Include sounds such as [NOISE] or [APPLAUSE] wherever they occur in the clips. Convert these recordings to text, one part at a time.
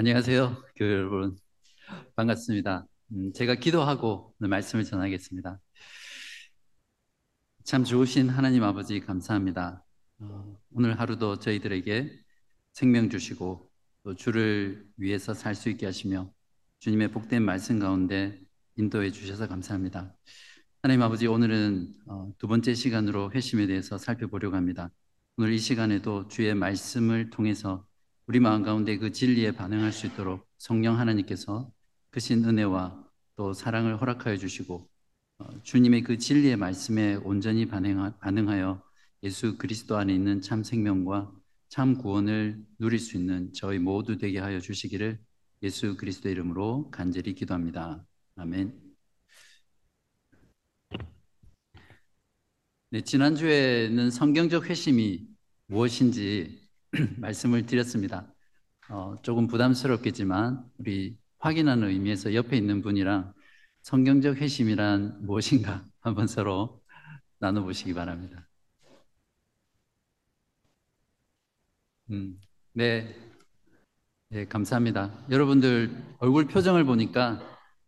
안녕하세요, 교회 여러분. 반갑습니다. 음, 제가 기도하고 말씀을 전하겠습니다. 참 좋으신 하나님 아버지 감사합니다. 어, 오늘 하루도 저희들에게 생명 주시고 또 주를 위해서 살 수 있게 하시며 주님의 복된 말씀 가운데 인도해 주셔서 감사합니다. 하나님 아버지 오늘은 어, 두 번째 시간으로 회심에 대해서 살펴보려고 합니다. 오늘 이 시간에도 주의 말씀을 통해서 우리 마음 가운데 그 진리에 반응할 수 있도록 성령 하나님께서 크신 은혜와 또 사랑을 허락하여 주시고 어, 주님의 그 진리의 말씀에 온전히 반응하여 예수 그리스도 안에 있는 참 생명과 참 구원을 누릴 수 있는 저희 모두 되게 하여 주시기를 예수 그리스도 이름으로 간절히 기도합니다. 아멘. 네, 지난주에는 성경적 회심이 무엇인지 [CLEARS THROAT] 말씀을 드렸습니다. 어, 조금 부담스럽겠지만 우리 확인하는 의미에서 옆에 있는 분이랑 성경적 회심이란 무엇인가 [LAUGHS] 한번 서로 나눠보시기 바랍니다. 음, 네, 네, 감사합니다. 여러분들 얼굴 표정을 보니까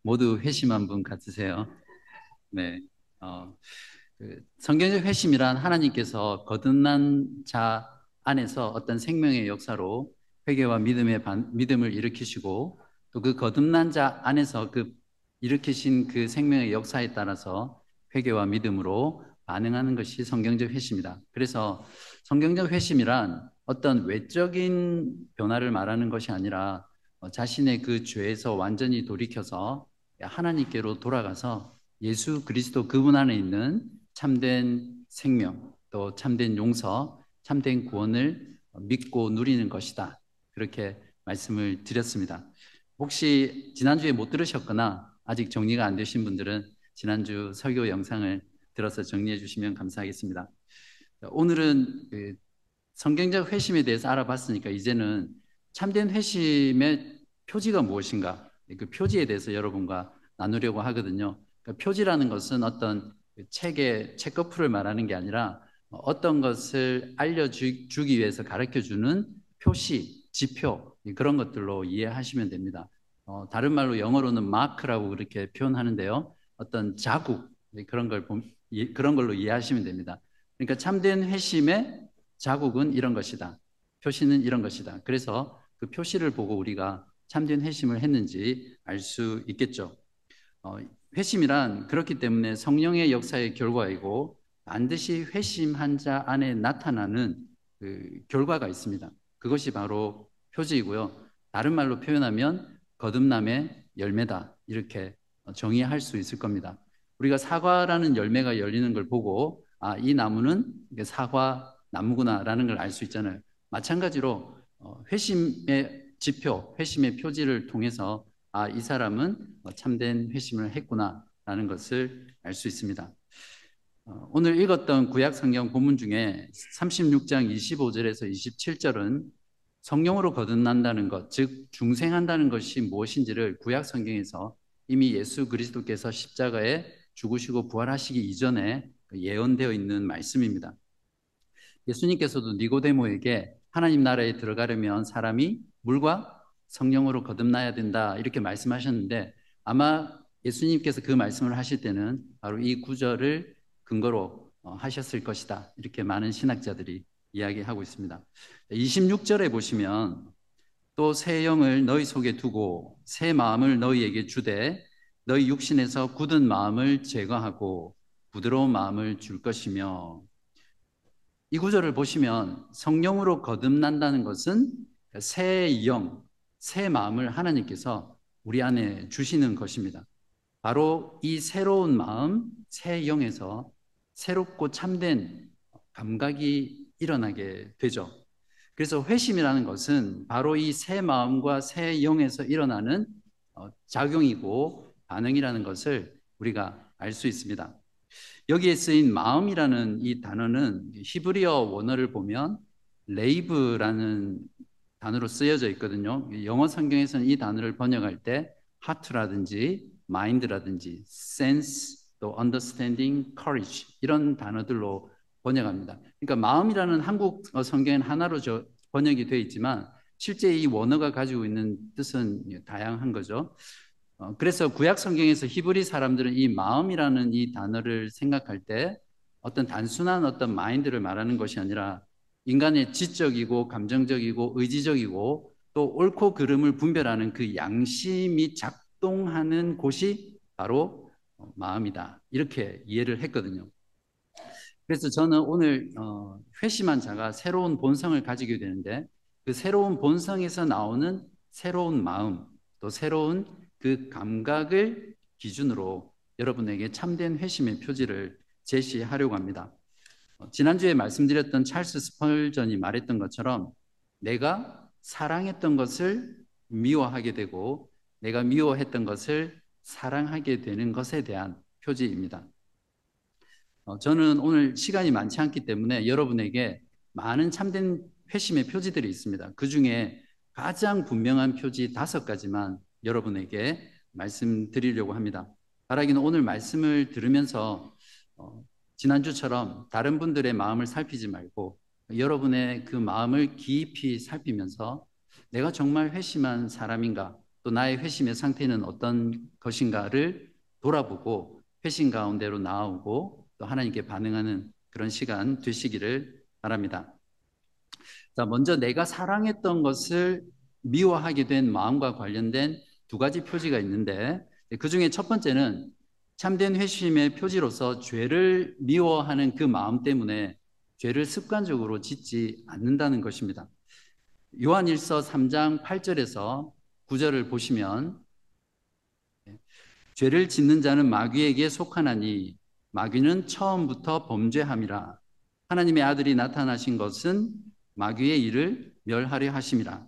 모두 회심한 분 같으세요. 네, 어, 그 성경적 회심이란 하나님께서 거듭난 자 안에서 어떤 생명의 역사로 회개와 믿음의 반, 믿음을 일으키시고 또 그 거듭난 자 안에서 그 일으키신 그 생명의 역사에 따라서 회개와 믿음으로 반응하는 것이 성경적 회심이다. 그래서 성경적 회심이란 어떤 외적인 변화를 말하는 것이 아니라 어, 자신의 그 죄에서 완전히 돌이켜서 하나님께로 돌아가서 예수 그리스도 그분 안에 있는 참된 생명 또 참된 용서 참된 구원을 믿고 누리는 것이다. 그렇게 말씀을 드렸습니다. 혹시 지난주에 못 들으셨거나 아직 정리가 안 되신 분들은 지난주 설교 영상을 들어서 정리해 주시면 감사하겠습니다. 오늘은 그 성경적 회심에 대해서 알아봤으니까 이제는 참된 회심의 표지가 무엇인가 그 표지에 대해서 여러분과 나누려고 하거든요. 그 표지라는 것은 어떤 책의 책거풀을 말하는 게 아니라 어떤 것을 알려주기 위해서 가르쳐 주는 표시, 지표 그런 것들로 이해하시면 됩니다. 어, 다른 말로 영어로는 마크라고 그렇게 표현하는데요. 어떤 자국 그런 걸 그런 걸로 이해하시면 됩니다. 그러니까 참된 회심의 자국은 이런 것이다. 표시는 이런 것이다. 그래서 그 표시를 보고 우리가 참된 회심을 했는지 알 수 있겠죠. 어, 회심이란 그렇기 때문에 성령의 역사의 결과이고 반드시 회심한 자 안에 나타나는 그 결과가 있습니다. 그것이 바로 표지이고요. 다른 말로 표현하면 거듭남의 열매다. 이렇게 정의할 수 있을 겁니다. 우리가 사과라는 열매가 열리는 걸 보고 아, 이 나무는 사과 나무구나라는 걸 알 수 있잖아요. 마찬가지로 어, 회심의 지표, 회심의 표지를 통해서 아, 이 사람은 참된 회심을 했구나라는 것을 알 수 있습니다. 어, 오늘 읽었던 구약 성경 본문 중에 36장 25절에서 27절은 성령으로 거듭난다는 것, 즉 중생한다는 것이 무엇인지를 구약 성경에서 이미 예수 그리스도께서 십자가에 죽으시고 부활하시기 이전에 예언되어 있는 말씀입니다. 예수님께서도 니고데모에게 하나님 나라에 들어가려면 사람이 물과 성령으로 거듭나야 된다 이렇게 말씀하셨는데 아마 예수님께서 그 말씀을 하실 때는 바로 이 구절을 근거로 어, 하셨을 것이다. 이렇게 많은 신학자들이 이야기하고 있습니다. 26절에 보시면 또 새 영을 너희 속에 두고 새 마음을 너희에게 주되 너희 육신에서 굳은 마음을 제거하고 부드러운 마음을 줄 것이며 이 구절을 보시면 성령으로 거듭난다는 것은 새 영, 새 마음을 하나님께서 우리 안에 주시는 것입니다. 바로 이 새로운 마음, 새 영에서 새롭고 참된 감각이 일어나게 되죠. 그래서 회심이라는 것은 바로 이 새 마음과 새 영에서 일어나는 어, 작용이고 반응이라는 것을 우리가 알 수 있습니다. 여기에 쓰인 마음이라는 이 단어는 히브리어 원어를 보면 레이브라는 단어로 쓰여져 있거든요. 영어 성경에서는 이 단어를 번역할 때 heart라든지 mind라든지 sense 또 understanding, courage 이런 단어들로 번역합니다. 그러니까 마음이라는 한국 성경은 하나로 번역이 되어 있지만 실제 이 원어가 가지고 있는 뜻은 다양한 거죠. 어, 그래서 구약 성경에서 히브리 사람들은 이 마음이라는 이 단어를 생각할 때 어떤 단순한 어떤 마인드를 말하는 것이 아니라 인간의 지적이고 감정적이고 의지적이고 또 옳고 그름을 분별하는 그 양심이 작동하는 곳이 바로 마음이다. 이렇게 이해를 했거든요. 그래서 저는 오늘 어, 회심한 자가 새로운 본성을 가지게 되는데 그 새로운 본성에서 나오는 새로운 마음 또 새로운 그 감각을 기준으로 여러분에게 참된 회심의 표지를 제시하려고 합니다. 어, 지난주에 말씀드렸던 찰스 스펄전이 말했던 것처럼 내가 사랑했던 것을 미워하게 되고 내가 미워했던 것을 사랑하게 되는 것에 대한 표지입니다. 어, 저는 오늘 시간이 많지 않기 때문에 여러분에게 많은 참된 회심의 표지들이 있습니다. 그 중에 가장 분명한 표지 다섯 가지만 여러분에게 말씀드리려고 합니다. 바라기는 오늘 말씀을 들으면서 어, 지난주처럼 다른 분들의 마음을 살피지 말고 여러분의 그 마음을 깊이 살피면서 내가 정말 회심한 사람인가 또 나의 회심의 상태는 어떤 것인가를 돌아보고 회심 가운데로 나오고 또 하나님께 반응하는 그런 시간 되시기를 바랍니다. 자, 먼저 내가 사랑했던 것을 미워하게 된 마음과 관련된 두 가지 표지가 있는데 그 중에 첫 번째는 참된 회심의 표지로서 죄를 미워하는 그 마음 때문에 죄를 습관적으로 짓지 않는다는 것입니다. 요한일서 3장 8절에서 9절을 보시면 죄를 짓는 자는 마귀에게 속하나니 마귀는 처음부터 범죄함이라. 하나님의 아들이 나타나신 것은 마귀의 일을 멸하려 하심이라.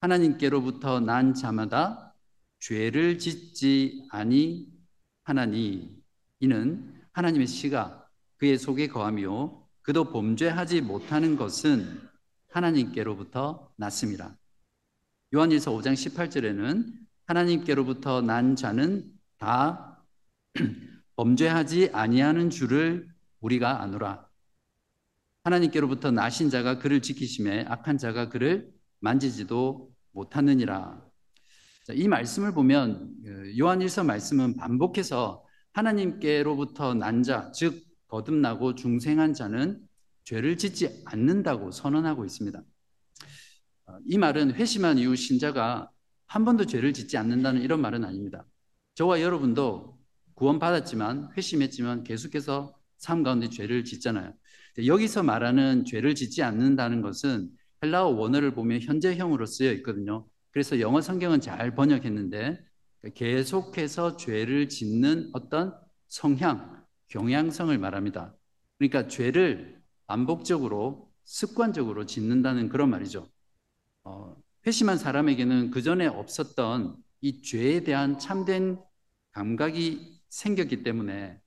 하나님께로부터 난 자마다 죄를 짓지 아니 하나니. 이는 하나님의 씨가 그의 속에 거하며 그도 범죄하지 못하는 것은 하나님께로부터 났습니다. 요한일서 5장 18절에는 하나님께로부터 난 자는 다 [CLEARS THROAT] 범죄하지 아니하는 줄을 우리가 아노라. 하나님께로부터 나신 자가 그를 지키심에 악한 자가 그를 만지지도 못하느니라. 이 말씀을 보면 그 요한일서 말씀은 반복해서 하나님께로부터 난 자, 즉 거듭나고 중생한 자는 죄를 짓지 않는다고 선언하고 있습니다. 어, 이 말은 회심한 이후 신자가 한 번도 죄를 짓지 않는다는 이런 말은 아닙니다. 저와 여러분도 구원받았지만 회심했지만 계속해서 삶 가운데 죄를 짓잖아요. 여기서 말하는 죄를 짓지 않는다는 것은 헬라어 원어를 보면 현재형으로 쓰여 있거든요. 그래서 영어 성경은 잘 번역했는데 계속해서 죄를 짓는 어떤 성향, 경향성을 말합니다. 그러니까 죄를 반복적으로 습관적으로 짓는다는 그런 말이죠. 어, 회심한 사람에게는 그 전에 없었던 이 죄에 대한 참된 감각이 생겼기 때문에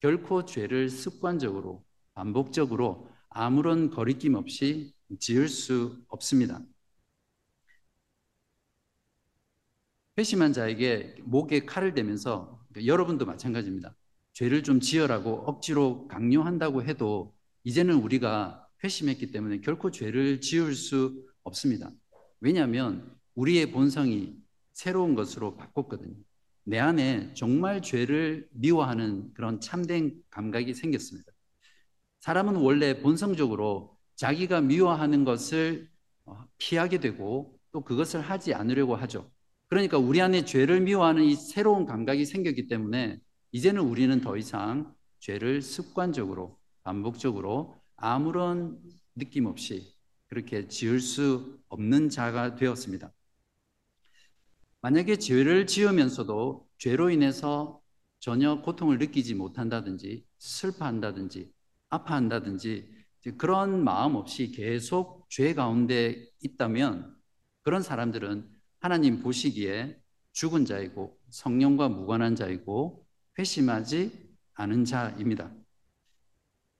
결코 죄를 습관적으로 반복적으로 아무런 거리낌 없이 지을 수 없습니다. 회심한 자에게 목에 칼을 대면서 여러분도 마찬가지입니다. 죄를 좀 지어라고 억지로 강요한다고 해도 이제는 우리가 회심했기 때문에 결코 죄를 지을 수 없습니다. 왜냐하면 우리의 본성이 새로운 것으로 바꿨거든요. 내 안에 정말 죄를 미워하는 그런 참된 감각이 생겼습니다. 사람은 원래 본성적으로 자기가 미워하는 것을 어, 피하게 되고 또 그것을 하지 않으려고 하죠. 그러니까 우리 안에 죄를 미워하는 이 새로운 감각이 생겼기 때문에 이제는 우리는 더 이상 죄를 습관적으로 반복적으로 아무런 느낌 없이 그렇게 지을 수 없는 자가 되었습니다. 만약에 죄를 지으면서도 죄로 인해서 전혀 고통을 느끼지 못한다든지 슬퍼한다든지 아파한다든지 그런 마음 없이 계속 죄 가운데 있다면 그런 사람들은 하나님 보시기에 죽은 자이고 성령과 무관한 자이고 회심하지 않은 자입니다.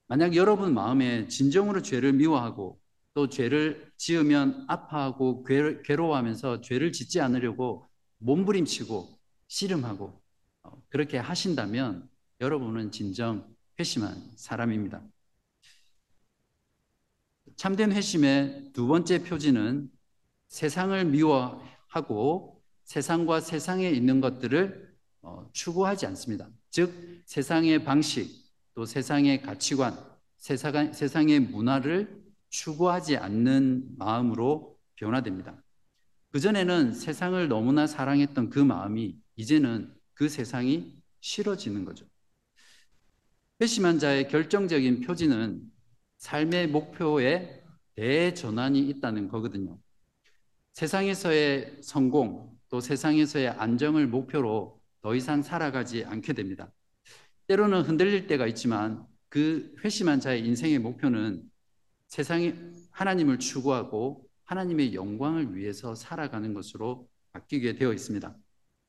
만약 여러분 마음에 진정으로 죄를 미워하고 또 죄를 지으면 아파하고 괴로워하면서 죄를 짓지 않으려고 몸부림치고 씨름하고 어, 그렇게 하신다면 여러분은 진정 회심한 사람입니다. 참된 회심의 두 번째 표지는 세상을 미워하고 세상과 세상에 있는 것들을 어, 추구하지 않습니다. 즉 세상의 방식 또 세상의 가치관, 세상, 세상의 문화를 추구하지 않는 마음으로 변화됩니다. 그전에는 세상을 너무나 사랑했던 그 마음이 이제는 그 세상이 싫어지는 거죠. 회심한 자의 결정적인 표지는 삶의 목표에 대전환이 있다는 거거든요. 세상에서의 성공 또 세상에서의 안정을 목표로 더 이상 살아가지 않게 됩니다. 때로는 흔들릴 때가 있지만 그 회심한 자의 인생의 목표는 세상에 하나님을 추구하고 하나님의 영광을 위해서 살아가는 것으로 바뀌게 되어 있습니다.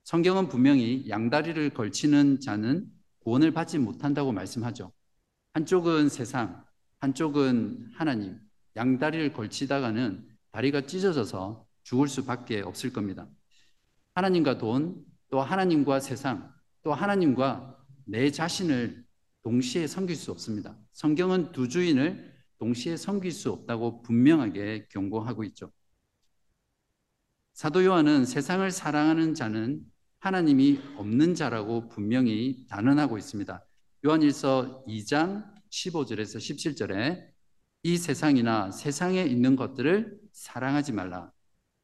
성경은 분명히 양다리를 걸치는 자는 구원을 받지 못한다고 말씀하죠. 한쪽은 세상, 한쪽은 하나님. 양다리를 걸치다가는 다리가 찢어져서 죽을 수밖에 없을 겁니다. 하나님과 돈, 또 하나님과 세상, 또 하나님과 내 자신을 동시에 섬길 수 없습니다. 성경은 두 주인을 동시에 섬길 수 없다고 분명하게 경고하고 있죠. 사도 요한은 세상을 사랑하는 자는 하나님이 없는 자라고 분명히 단언하고 있습니다. 요한일서 2장 15절에서 17절에 이 세상이나 세상에 있는 것들을 사랑하지 말라.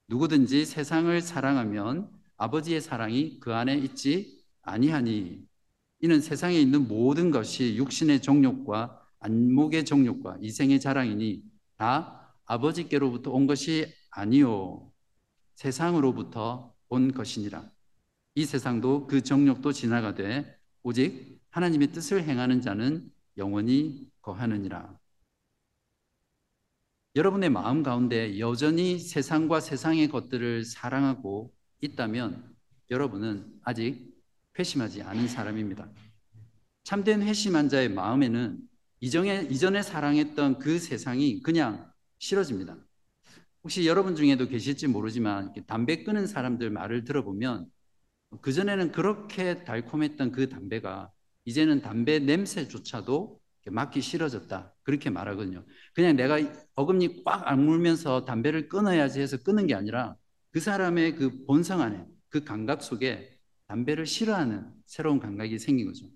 누구든지 세상을 사랑하면 아버지의 사랑이 그 안에 있지 아니하니 이는 세상에 있는 모든 것이 육신의 정욕과 안목의 정욕과 이생의 자랑이니 다 아버지께로부터 온 것이 아니요 세상으로부터 온 것이니라. 이 세상도 그 정욕도 지나가되 오직 하나님의 뜻을 행하는 자는 영원히 거하느니라. 여러분의 마음 가운데 여전히 세상과 세상의 것들을 사랑하고 있다면 여러분은 아직 회심하지 않은 사람입니다. 참된 회심한 자의 마음에는 이전에, 이전에 사랑했던 그 세상이 그냥 싫어집니다. 혹시 여러분 중에도 계실지 모르지만 담배 끊은 사람들 말을 들어보면 그전에는 그렇게 달콤했던 그 담배가 이제는 담배 냄새조차도 맡기 싫어졌다. 그렇게 말하거든요. 그냥 내가 어금니 꽉 악물면서 담배를 끊어야지 해서 끊는 게 아니라 그 사람의 그 본성 안에 그 감각 속에 담배를 싫어하는 새로운 감각이 생긴 거죠.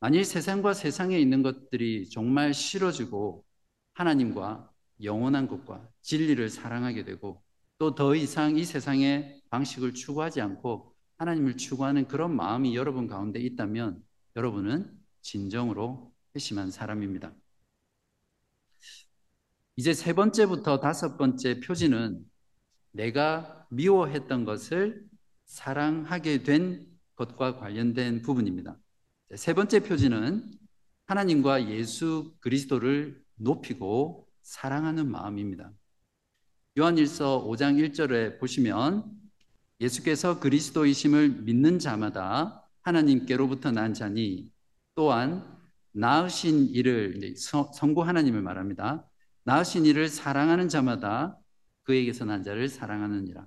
만일 세상과 세상에 있는 것들이 정말 싫어지고 하나님과 영원한 것과 진리를 사랑하게 되고 또 더 이상 이 세상의 방식을 추구하지 않고 하나님을 추구하는 그런 마음이 여러분 가운데 있다면 여러분은 진정으로 회심한 사람입니다. 이제 세 번째부터 다섯 번째 표지는 내가 미워했던 것을 사랑하게 된 것과 관련된 부분입니다. 세 번째 표지는 하나님과 예수 그리스도를 높이고 사랑하는 마음입니다. 요한일서 5장 1절에 보시면 예수께서 그리스도이심을 믿는 자마다 하나님께로부터 난 자니 또한 나으신 이를 성부 하나님을 말합니다. 나으신 이를 사랑하는 자마다 그에게서 난 자를 사랑하느니라.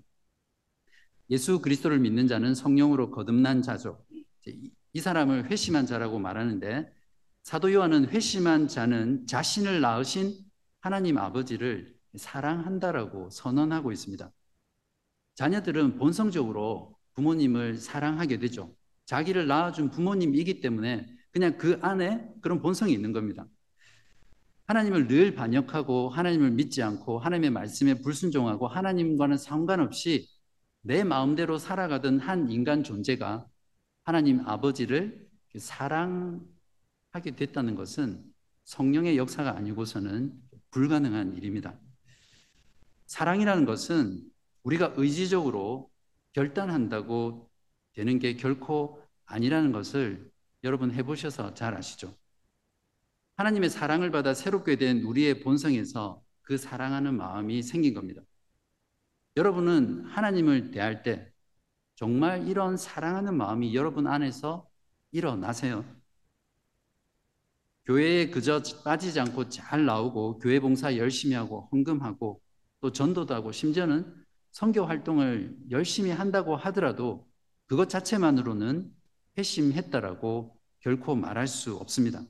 예수 그리스도를 믿는 자는 성령으로 거듭난 자죠. 이 사람을 회심한 자라고 말하는데 사도 요한은 회심한 자는 자신을 낳으신 하나님 아버지를 사랑한다라고 선언하고 있습니다. 자녀들은 본성적으로 부모님을 사랑하게 되죠. 자기를 낳아준 부모님이기 때문에 그냥 그 안에 그런 본성이 있는 겁니다. 하나님을 늘 반역하고 하나님을 믿지 않고 하나님의 말씀에 불순종하고 하나님과는 상관없이 내 마음대로 살아가던 한 인간 존재가 하나님 아버지를 사랑하게 됐다는 것은 성령의 역사가 아니고서는 불가능한 일입니다. 사랑이라는 것은 우리가 의지적으로 결단한다고 되는 게 결코 아니라는 것을 여러분 해보셔서 잘 아시죠? 하나님의 사랑을 받아 새롭게 된 우리의 본성에서 그 사랑하는 마음이 생긴 겁니다. 여러분은 하나님을 대할 때 정말 이런 사랑하는 마음이 여러분 안에서 일어나세요. 교회에 그저 빠지지 않고 잘 나오고 교회 봉사 열심히 하고 헌금하고 또 전도도 하고 심지어는 선교 활동을 열심히 한다고 하더라도 그것 자체만으로는 회심했다라고 결코 말할 수 없습니다.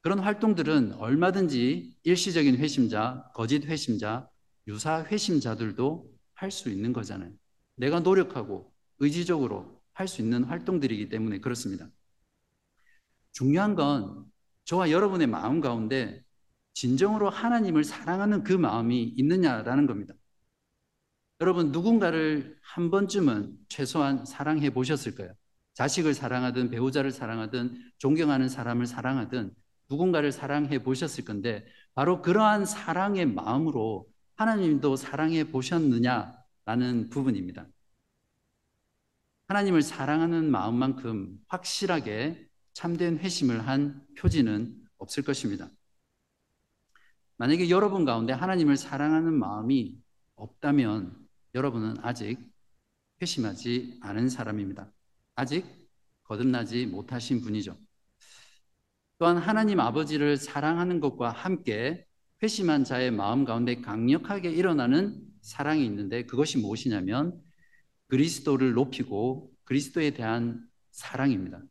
그런 활동들은 얼마든지 일시적인 회심자, 거짓 회심자, 유사 회심자들도 할 수 있는 거잖아요. 내가 노력하고 의지적으로 할 수 있는 활동들이기 때문에 그렇습니다. 중요한 건 저와 여러분의 마음 가운데 진정으로 하나님을 사랑하는 그 마음이 있느냐라는 겁니다. 여러분 누군가를 한 번쯤은 최소한 사랑해 보셨을 거예요. 자식을 사랑하든 배우자를 사랑하든 존경하는 사람을 사랑하든 누군가를 사랑해 보셨을 건데 바로 그러한 사랑의 마음으로 하나님도 사랑해 보셨느냐라는 부분입니다. 하나님을 사랑하는 마음만큼 확실하게 참된 회심을 한 표지는 없을 것입니다. 만약에 여러분 가운데 하나님을 사랑하는 마음이 없다면 여러분은 아직 회심하지 않은 사람입니다. 아직 거듭나지 못하신 분이죠. 또한 하나님 아버지를 사랑하는 것과 함께 회심한 자의 마음 가운데 강력하게 일어나는 사랑이 있는데 그것이 무엇이냐면 그리스도를 높이고 그리스도에 대한 사랑입니다.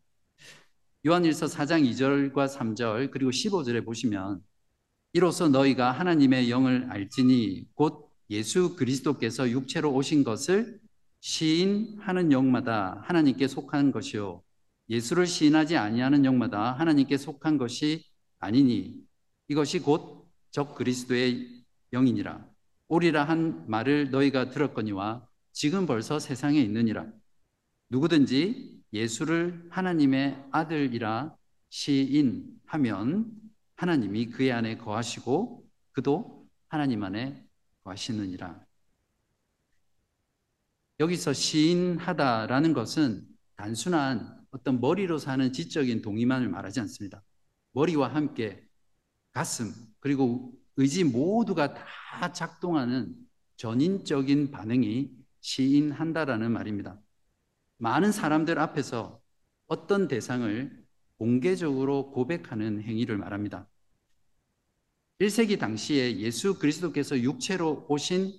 요한일서 4장 2절과 3절 그리고 15절에 보시면 이로써 너희가 하나님의 영을 알지니 곧 예수 그리스도께서 육체로 오신 것을 시인하는 영마다 하나님께 속한 것이요 예수를 시인하지 아니하는 영마다 하나님께 속한 것이 아니니 이것이 곧 적 그리스도의 영이니라 오리라 한 말을 너희가 들었거니와 지금 벌써 세상에 있느니라 누구든지 예수를 하나님의 아들이라 시인하면 하나님이 그의 안에 거하시고 그도 하나님 안에 거하시느니라. 여기서 시인하다라는 것은 단순한 어떤 머리로 사는 지적인 동의만을 말하지 않습니다. 머리와 함께 가슴 그리고 의지 모두가 다 작동하는 전인적인 반응이 시인한다라는 말입니다. 많은 사람들 앞에서 어떤 대상을 공개적으로 고백하는 행위를 말합니다. 1세기 당시에 예수 그리스도께서 육체로 오신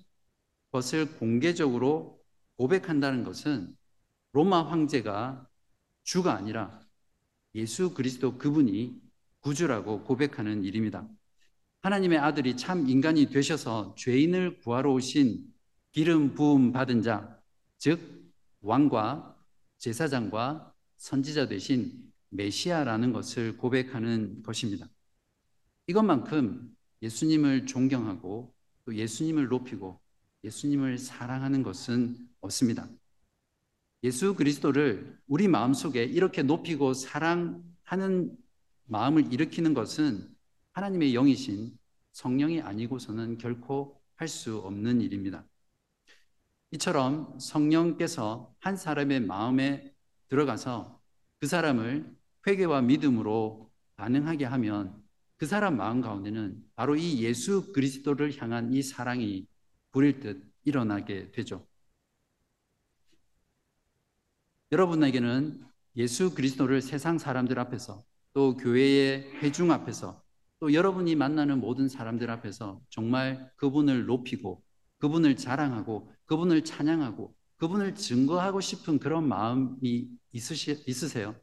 것을 공개적으로 고백한다는 것은 로마 황제가 주가 아니라 예수 그리스도 그분이 구주라고 고백하는 일입니다. 하나님의 아들이 참 인간이 되셔서 죄인을 구하러 오신 기름 부음 받은 자, 즉 왕과 제사장과 선지자 되신 메시아라는 것을 고백하는 것입니다. 이것만큼 예수님을 존경하고 또 예수님을 높이고 예수님을 사랑하는 것은 없습니다. 예수 그리스도를 우리 마음속에 이렇게 높이고 사랑하는 마음을 일으키는 것은 하나님의 영이신 성령이 아니고서는 결코 할 수 없는 일입니다. 이처럼 성령께서 한 사람의 마음에 들어가서 그 사람을 회개와 믿음으로 반응하게 하면 그 사람 마음 가운데는 바로 이 예수 그리스도를 향한 이 사랑이 불일 듯 일어나게 되죠. 여러분에게는 예수 그리스도를 세상 사람들 앞에서 또 교회의 회중 앞에서 또 여러분이 만나는 모든 사람들 앞에서 정말 그분을 높이고 그분을 자랑하고 그분을 찬양하고 그분을 증거하고 싶은 그런 마음이 있으시, 있으세요?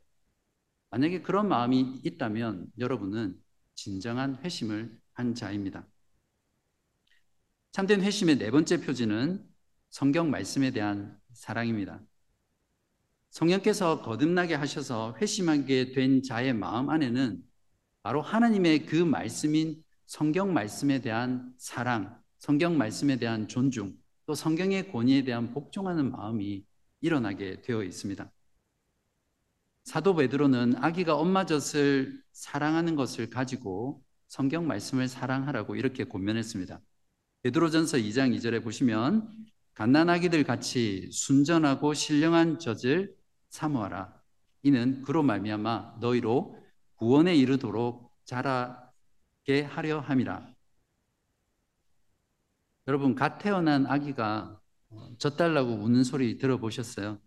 만약에 그런 마음이 있다면 여러분은 진정한 회심을 한 자입니다. 참된 회심의 네 번째 표지는 성경 말씀에 대한 사랑입니다. 성령께서 거듭나게 하셔서 회심하게 된 자의 마음 안에는 바로 하나님의 그 말씀인 성경 말씀에 대한 사랑, 성경 말씀에 대한 존중, 또 성경의 권위에 대한 복종하는 마음이 일어나게 되어 있습니다. 사도 베드로는 아기가 엄마 젖을 사랑하는 것을 가지고 성경 말씀을 사랑하라고 이렇게 권면했습니다. 베드로전서 2장 2절에 보시면 갓난아기들 같이 순전하고 신령한 젖을 사모하라. 이는 그로 말미암아 너희로 구원에 이르도록 자라게 하려 함이라. 여러분 갓 태어난 아기가 젖달라고 우는 소리 들어보셨어요?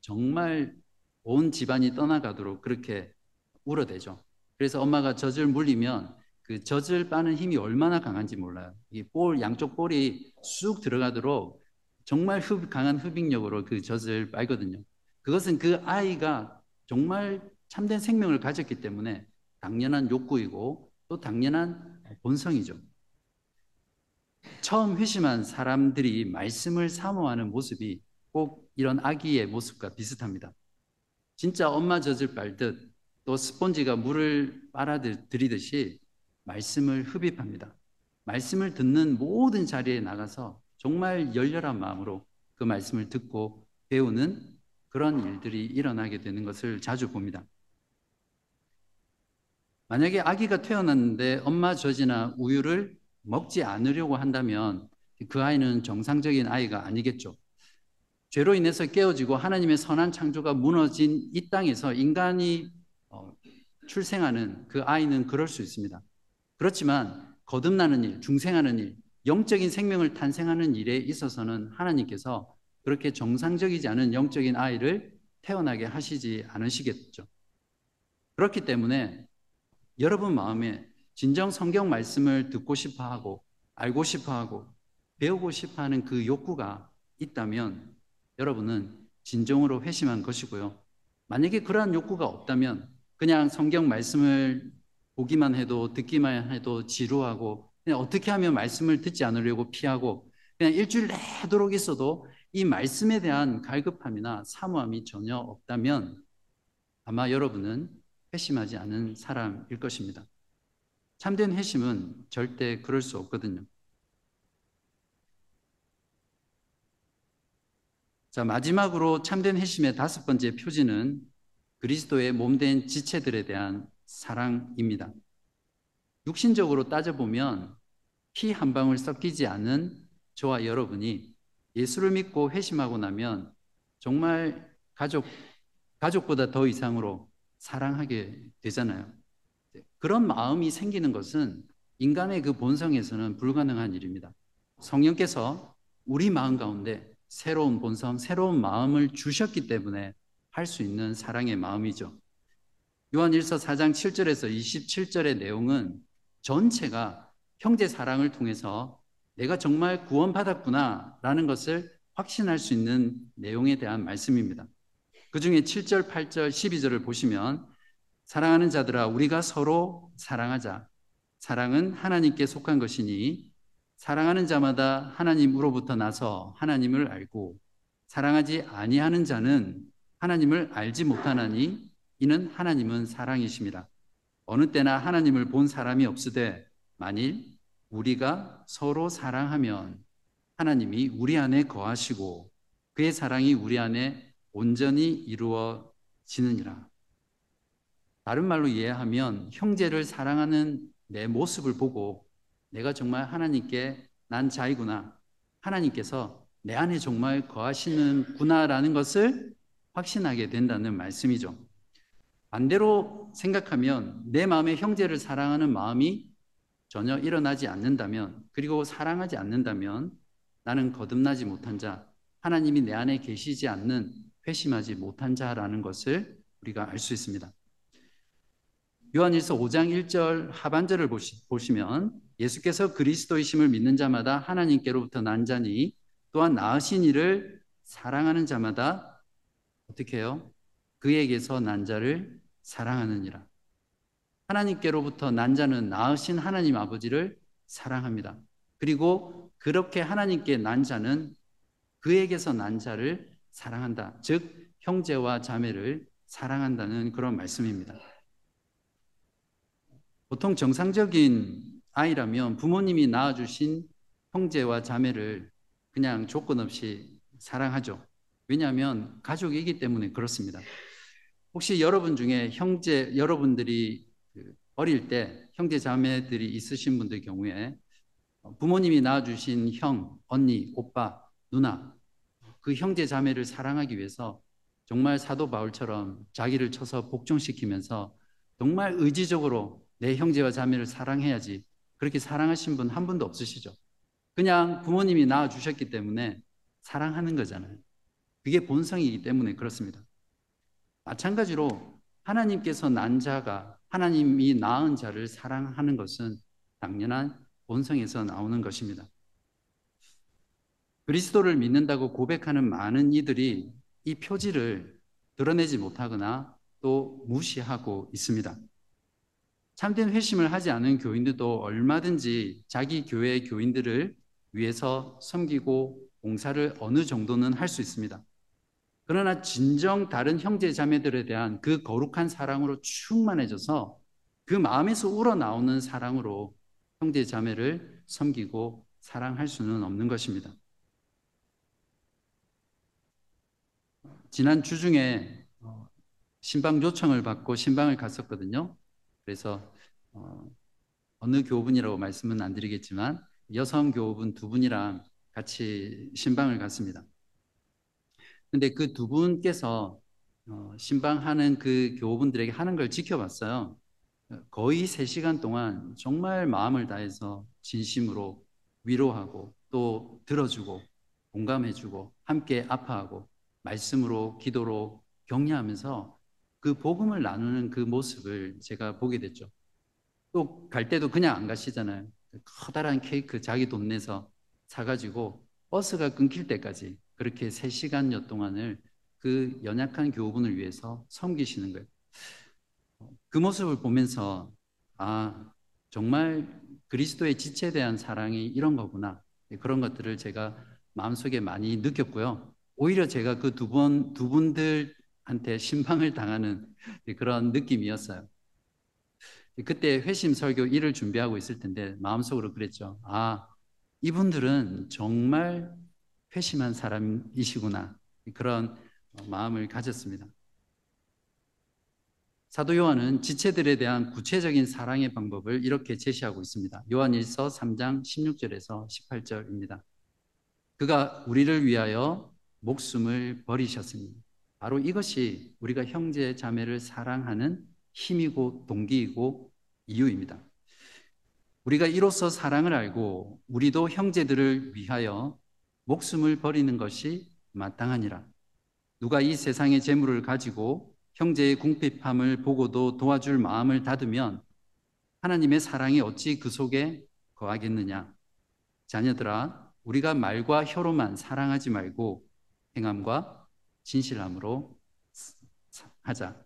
정말 온 집안이 떠나가도록 그렇게 울어대죠. 그래서 엄마가 젖을 물리면 그 젖을 빠는 힘이 얼마나 강한지 몰라요. 이 볼, 양쪽 볼이 쑥 들어가도록 정말 흡, 강한 흡입력으로 그 젖을 빨거든요. 그것은 그 아이가 정말 참된 생명을 가졌기 때문에 당연한 욕구이고 또 당연한 본성이죠. 처음 회심한 사람들이 말씀을 사모하는 모습이 꼭 이런 아기의 모습과 비슷합니다. 진짜 엄마 젖을 빨듯 또 스폰지가 물을 빨아들이듯이 말씀을 흡입합니다. 말씀을 듣는 모든 자리에 나가서 정말 열렬한 마음으로 그 말씀을 듣고 배우는 그런 일들이 일어나게 되는 것을 자주 봅니다. 만약에 아기가 태어났는데 엄마 젖이나 우유를 먹지 않으려고 한다면 그 아이는 정상적인 아이가 아니겠죠. 죄로 인해서 깨어지고 하나님의 선한 창조가 무너진 이 땅에서 인간이 어, 출생하는 그 아이는 그럴 수 있습니다. 그렇지만 거듭나는 일, 중생하는 일, 영적인 생명을 탄생하는 일에 있어서는 하나님께서 그렇게 정상적이지 않은 영적인 아이를 태어나게 하시지 않으시겠죠. 그렇기 때문에 여러분 마음에 진정 성경 말씀을 듣고 싶어 하고 알고 싶어 하고 배우고 싶어 하는 그 욕구가 있다면 여러분은 진정으로 회심한 것이고요. 만약에 그러한 욕구가 없다면 그냥 성경 말씀을 보기만 해도 듣기만 해도 지루하고 그냥 어떻게 하면 말씀을 듣지 않으려고 피하고 그냥 일주일 내도록 있어도 이 말씀에 대한 갈급함이나 사모함이 전혀 없다면 아마 여러분은 회심하지 않은 사람일 것입니다. 참된 회심은 절대 그럴 수 없거든요. 자, 마지막으로 참된 회심의 다섯 번째 표지는 그리스도의 몸된 지체들에 대한 사랑입니다. 육신적으로 따져보면 피 한 방울 섞이지 않은 저와 여러분이 예수를 믿고 회심하고 나면 정말 가족, 가족보다 더 이상으로 사랑하게 되잖아요. 그런 마음이 생기는 것은 인간의 그 본성에서는 불가능한 일입니다. 성령께서 우리 마음 가운데 새로운 본성, 새로운 마음을 주셨기 때문에 할 수 있는 사랑의 마음이죠. 요한 1서 4장 7절에서 27절의 내용은 전체가 형제 사랑을 통해서 내가 정말 구원받았구나 라는 것을 확신할 수 있는 내용에 대한 말씀입니다. 그 중에 7절, 8절, 12절을 보시면 사랑하는 자들아 우리가 서로 사랑하자. 사랑은 하나님께 속한 것이니 사랑하는 자마다 하나님으로부터 나서 하나님을 알고 사랑하지 아니하는 자는 하나님을 알지 못하나니 이는 하나님은 사랑이십니다. 어느 때나 하나님을 본 사람이 없으되 만일 우리가 서로 사랑하면 하나님이 우리 안에 거하시고 그의 사랑이 우리 안에 온전히 이루어지느니라. 다른 말로 이해하면 형제를 사랑하는 내 모습을 보고 내가 정말 하나님께 난 자이구나. 하나님께서 내 안에 정말 거하시는구나라는 것을 확신하게 된다는 말씀이죠. 반대로 생각하면 내 마음에 형제를 사랑하는 마음이 전혀 일어나지 않는다면, 그리고 사랑하지 않는다면 나는 거듭나지 못한 자, 하나님이 내 안에 계시지 않는 회심하지 못한 자라는 것을 우리가 알 수 있습니다. 요한일서 5장 1절 하반절을 보시, 면 예수께서 그리스도이심을 믿는 자마다 하나님께로부터 난 자니 또한 나으신 이를 사랑하는 자마다 어떻게 해요? 그에게서 난 자를 사랑하느니라. 하나님께로부터 난 자는 나으신 하나님 아버지를 사랑합니다. 그리고 그렇게 하나님께 난 자는 그에게서 난 자를 사랑한다. 즉, 형제와 자매를 사랑한다는 그런 말씀입니다. 보통 정상적인 아이라면 부모님이 낳아주신 형제와 자매를 그냥 조건 없이 사랑하죠. 왜냐하면 가족이기 때문에 그렇습니다. 혹시 여러분 중에 형제, 여러분들이 그 어릴 때 형제 자매들이 있으신 분들 경우에 부모님이 낳아주신 형, 언니, 오빠, 누나, 그 형제 자매를 사랑하기 위해서 정말 사도 바울처럼 자기를 쳐서 복종시키면서 정말 의지적으로 내 형제와 자매를 사랑해야지 그렇게 사랑하신 분 한 분도 없으시죠? 그냥 부모님이 낳아 주셨기 때문에 사랑하는 거잖아요. 그게 본성이기 때문에 그렇습니다. 마찬가지로 하나님께서 난 자가 하나님이 낳은 자를 사랑하는 것은 당연한 본성에서 나오는 것입니다. 그리스도를 믿는다고 고백하는 많은 이들이 이 표지를 드러내지 못하거나 또 무시하고 있습니다. 참된 회심을 하지 않은 교인들도 얼마든지 자기 교회의 교인들을 위해서 섬기고 봉사를 어느 정도는 할 수 있습니다. 그러나 진정 다른 형제 자매들에 대한 그 거룩한 사랑으로 충만해져서 그 마음에서 우러나오는 사랑으로 형제 자매를 섬기고 사랑할 수는 없는 것입니다. 지난 주 중에 어, 신방 요청을 받고 신방을 갔었거든요. 그래서 어, 느 교분이라고 말씀은 안 드리겠지만 여성 교분 두 분이랑 같이 신방을 갔습니다. 근데 그 두 분께서 어, 신방하는 그 교우분들에게 하는 걸 지켜봤어요. 거의 3시간 동안 정말 마음을 다해서 진심으로 위로하고 또 들어주고 공감해주고 함께 아파하고 말씀으로 기도로 격려하면서 그 복음을 나누는 그 모습을 제가 보게 됐죠. 또 갈 때도 그냥 안 가시잖아요. 커다란 케이크 자기 돈 내서 사가지고 버스가 끊길 때까지 그렇게 3시간여 동안을 그 연약한 교우분을 위해서 섬기시는 거예요. 그 모습을 보면서 아 정말 그리스도의 지체에 대한 사랑이 이런 거구나 그런 것들을 제가 마음속에 많이 느꼈고요. 오히려 제가 그두 분, 두 분들 한테 신방을 당하는 그런 느낌이었어요. 그때 회심 설교 1을 준비하고 있을 텐데 마음속으로 그랬죠. 아, 이분들은 정말 회심한 사람이시구나. 그런 마음을 가졌습니다. 사도 요한은 지체들에 대한 구체적인 사랑의 방법을 이렇게 제시하고 있습니다. 요한 1서 3장 16절에서 18절입니다. 그가 우리를 위하여 목숨을 버리셨으니 바로 이것이 우리가 형제 자매를 사랑하는 힘이고 동기이고 이유입니다. 우리가 이로써 사랑을 알고 우리도 형제들을 위하여 목숨을 버리는 것이 마땅하니라. 누가 이 세상의 재물을 가지고 형제의 궁핍함을 보고도 도와줄 마음을 닫으면 하나님의 사랑이 어찌 그 속에 거하겠느냐. 자녀들아, 우리가 말과 혀로만 사랑하지 말고 행함과 진실함으로 하자.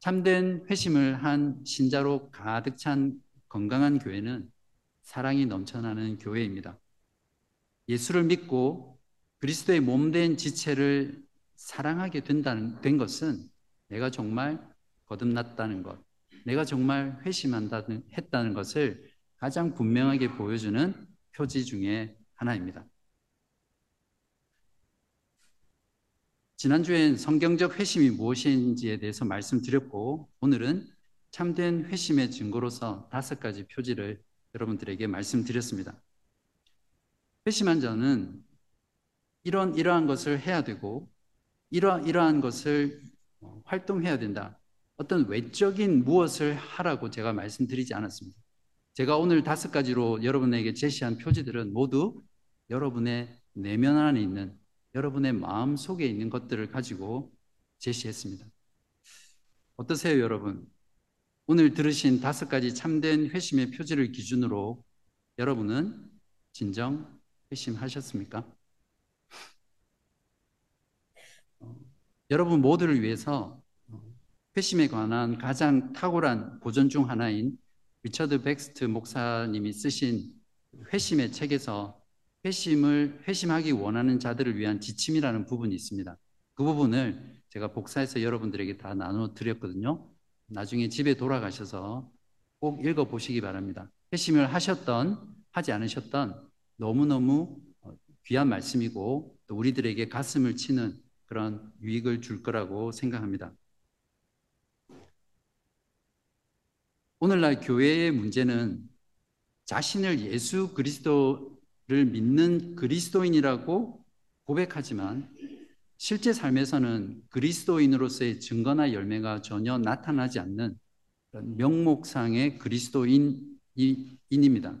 참된 회심을 한 신자로 가득 찬 건강한 교회는 사랑이 넘쳐나는 교회입니다. 예수를 믿고 그리스도의 몸된 지체를 사랑하게 된다는, 된 것은 내가 정말 거듭났다는 것, 내가 정말 회심한다는, 했다는 것을 가장 분명하게 보여주는 표지 중에 하나입니다. 지난주엔 성경적 회심이 무엇인지에 대해서 말씀드렸고, 오늘은 참된 회심의 증거로서 다섯 가지 표지를 여러분들에게 말씀드렸습니다. 회심한 자는 이런 이러한 것을 해야 되고 이러 이러한 것을 활동해야 된다. 어떤 외적인 무엇을 하라고 제가 말씀드리지 않았습니다. 제가 오늘 다섯 가지로 여러분에게 제시한 표지들은 모두 여러분의 내면 안에 있는 여러분의 마음 속에 있는 것들을 가지고 제시했습니다. 어떠세요, 여러분? 오늘 들으신 다섯 가지 참된 회심의 표지를 기준으로 여러분은 진정 회심하셨습니까? 어, 여러분 모두를 위해서 회심에 관한 가장 탁월한 고전 중 하나인 리처드 백스트 목사님이 쓰신 회심의 책에서 회심을 회심하기 원하는 자들을 위한 지침이라는 부분이 있습니다. 그 부분을 제가 복사해서 여러분들에게 다 나눠 드렸거든요. 나중에 집에 돌아가셔서 꼭 읽어 보시기 바랍니다. 회심을 하셨던 하지 않으셨던 너무너무 어, 귀한 말씀이고 또 우리들에게 가슴을 치는 그런 유익을 줄 거라고 생각합니다. 오늘날 교회의 문제는 자신을 예수 그리스도를 믿는 그리스도인이라고 고백하지만 실제 삶에서는 그리스도인으로서의 증거나 열매가 전혀 나타나지 않는 명목상의 그리스도인입니다.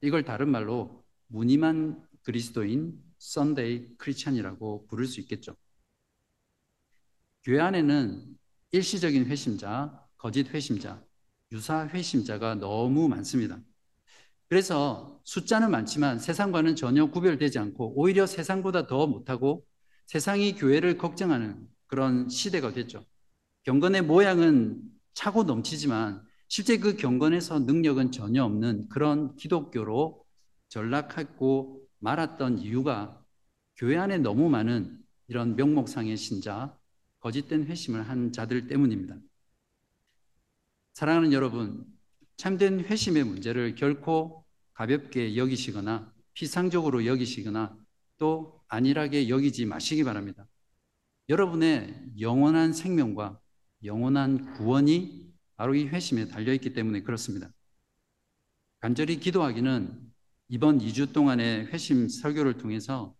이걸 다른 말로 무늬만 그리스도인, Sunday Christian이라고 부를 수 있겠죠. 교회 안에는 일시적인 회심자, 거짓 회심자, 유사 회심자가 너무 많습니다. 그래서 숫자는 많지만 세상과는 전혀 구별되지 않고 오히려 세상보다 더 못하고 세상이 교회를 걱정하는 그런 시대가 됐죠. 경건의 모양은 차고 넘치지만 실제 그 경건에서 능력은 전혀 없는 그런 기독교로 전락하고 말았던 이유가 교회 안에 너무 많은 이런 명목상의 신자, 거짓된 회심을 한 자들 때문입니다. 사랑하는 여러분, 참된 회심의 문제를 결코 가볍게 여기시거나 피상적으로 여기시거나 또 안일하게 여기지 마시기 바랍니다. 여러분의 영원한 생명과 영원한 구원이 바로 이 회심에 달려있기 때문에 그렇습니다. 간절히 기도하기는 이번 2주 동안의 회심 설교를 통해서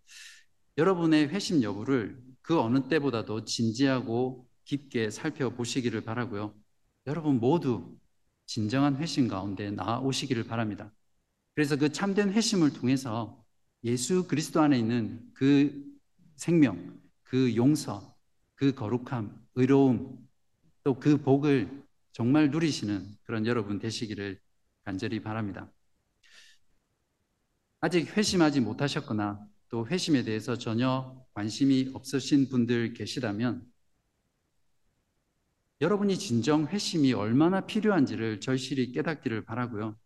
여러분의 회심 여부를 그 어느 때보다도 진지하고 깊게 살펴보시기를 바라고요. 여러분 모두 진정한 회심 가운데 나오시기를 바랍니다. 그래서 그 참된 회심을 통해서 예수 그리스도 안에 있는 그 생명, 그 용서, 그 거룩함, 의로움, 또 그 복을 정말 누리시는 그런 여러분 되시기를 간절히 바랍니다. 아직 회심하지 못하셨거나 또 회심에 대해서 전혀 관심이 없으신 분들 계시다면 여러분이 진정 회심이 얼마나 필요한지를 절실히 깨닫기를 바라고요.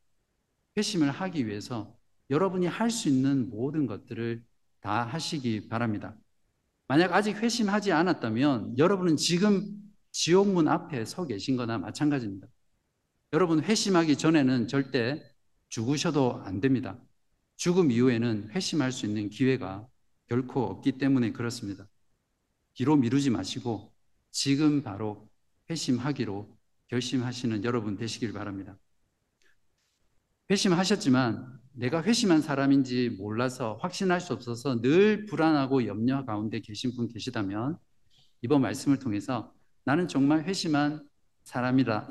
회심을 하기 위해서 여러분이 할 수 있는 모든 것들을 다 하시기 바랍니다. 만약 아직 회심하지 않았다면 여러분은 지금 지옥문 앞에 서 계신 거나 마찬가지입니다. 여러분 회심하기 전에는 절대 죽으셔도 안 됩니다. 죽음 이후에는 회심할 수 있는 기회가 결코 없기 때문에 그렇습니다. 뒤로 미루지 마시고 지금 바로 회심하기로 결심하시는 여러분 되시길 바랍니다. 회심하셨지만 내가 회심한 사람인지 몰라서 확신할 수 없어서 늘 불안하고 염려 가운데 계신 분 계시다면 이번 말씀을 통해서 나는 정말 회심한 사람이다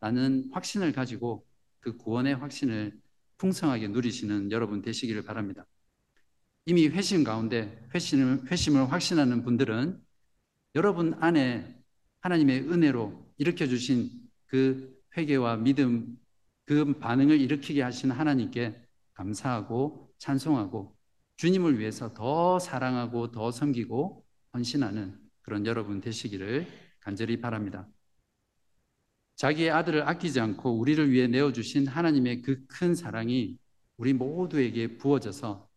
라는 확신을 가지고 그 구원의 확신을 풍성하게 누리시는 여러분 되시기를 바랍니다. 이미 회심 가운데 회심을, 회심을 확신하는 분들은 여러분 안에 하나님의 은혜로 일으켜 주신 그 회개와 믿음 그 반응을 일으키게 하신 하나님께 감사하고 찬송하고 주님을 위해서 더 사랑하고 더 섬기고 헌신하는 그런 여러분 되시기를 간절히 바랍니다. 자기의 아들을 아끼지 않고 우리를 위해 내어주신 하나님의 그 큰 사랑이 우리 모두에게 부어져서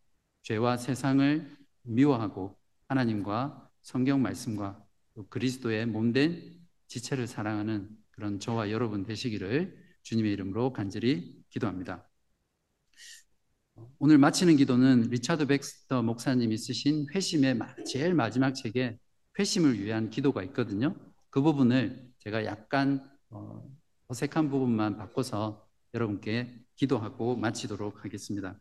죄와 세상을 미워하고 하나님과 성경 말씀과 그리스도의 몸된 지체를 사랑하는 그런 저와 여러분 되시기를 주님의 이름으로 간절히 기도합니다. 오늘 마치는 기도는 리차드 백스터 목사님이 쓰신 회심의 제일 마지막 책에 회심을 위한 기도가 있거든요. 그 부분을 제가 약간 어, 어색한 부분만 바꿔서 여러분께 기도하고 마치도록 하겠습니다.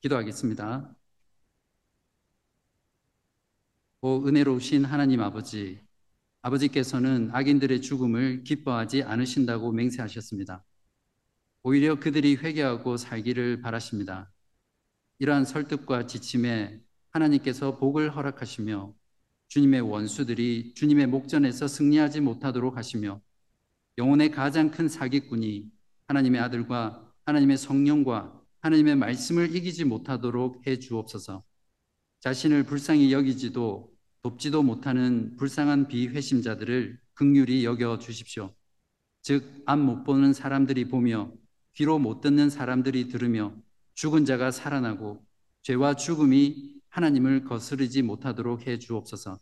기도하겠습니다. 오 은혜로우신 하나님 아버지, 아버지께서는 악인들의 죽음을 기뻐하지 않으신다고 맹세하셨습니다. 오히려 그들이 회개하고 살기를 바라십니다. 이러한 설득과 지침에 하나님께서 복을 허락하시며 주님의 원수들이 주님의 목전에서 승리하지 못하도록 하시며 영혼의 가장 큰 사기꾼이 하나님의 아들과 하나님의 성령과 하나님의 말씀을 이기지 못하도록 해 주옵소서. 자신을 불쌍히 여기지도 돕지도 못하는 불쌍한 비회심자들을 극률히 여겨 주십시오. 즉, 앞 못 보는 사람들이 보며 귀로 못 듣는 사람들이 들으며 죽은 자가 살아나고 죄와 죽음이 하나님을 거스르지 못하도록 해 주옵소서.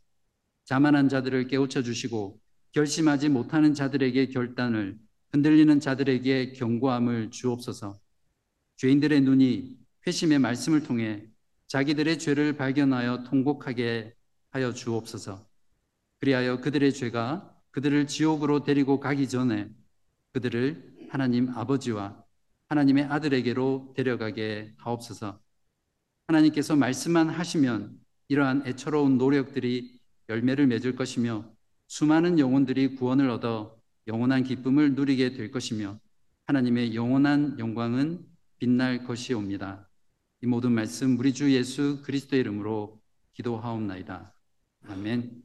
자만한 자들을 깨우쳐 주시고 결심하지 못하는 자들에게 결단을 흔들리는 자들에게 경고함을 주옵소서. 죄인들의 눈이 회심의 말씀을 통해 자기들의 죄를 발견하여 통곡하게 하여 주옵소서. 그리하여 그들의 죄가 그들을 지옥으로 데리고 가기 전에 그들을 하나님 아버지와 하나님의 아들에게로 데려가게 하옵소서. 하나님께서 말씀만 하시면 이러한 애처로운 노력들이 열매를 맺을 것이며 수많은 영혼들이 구원을 얻어 영원한 기쁨을 누리게 될 것이며 하나님의 영원한 영광은 빛날 것이옵니다. 이 모든 말씀 우리 주 예수 그리스도의 이름으로 기도하옵나이다. 아멘.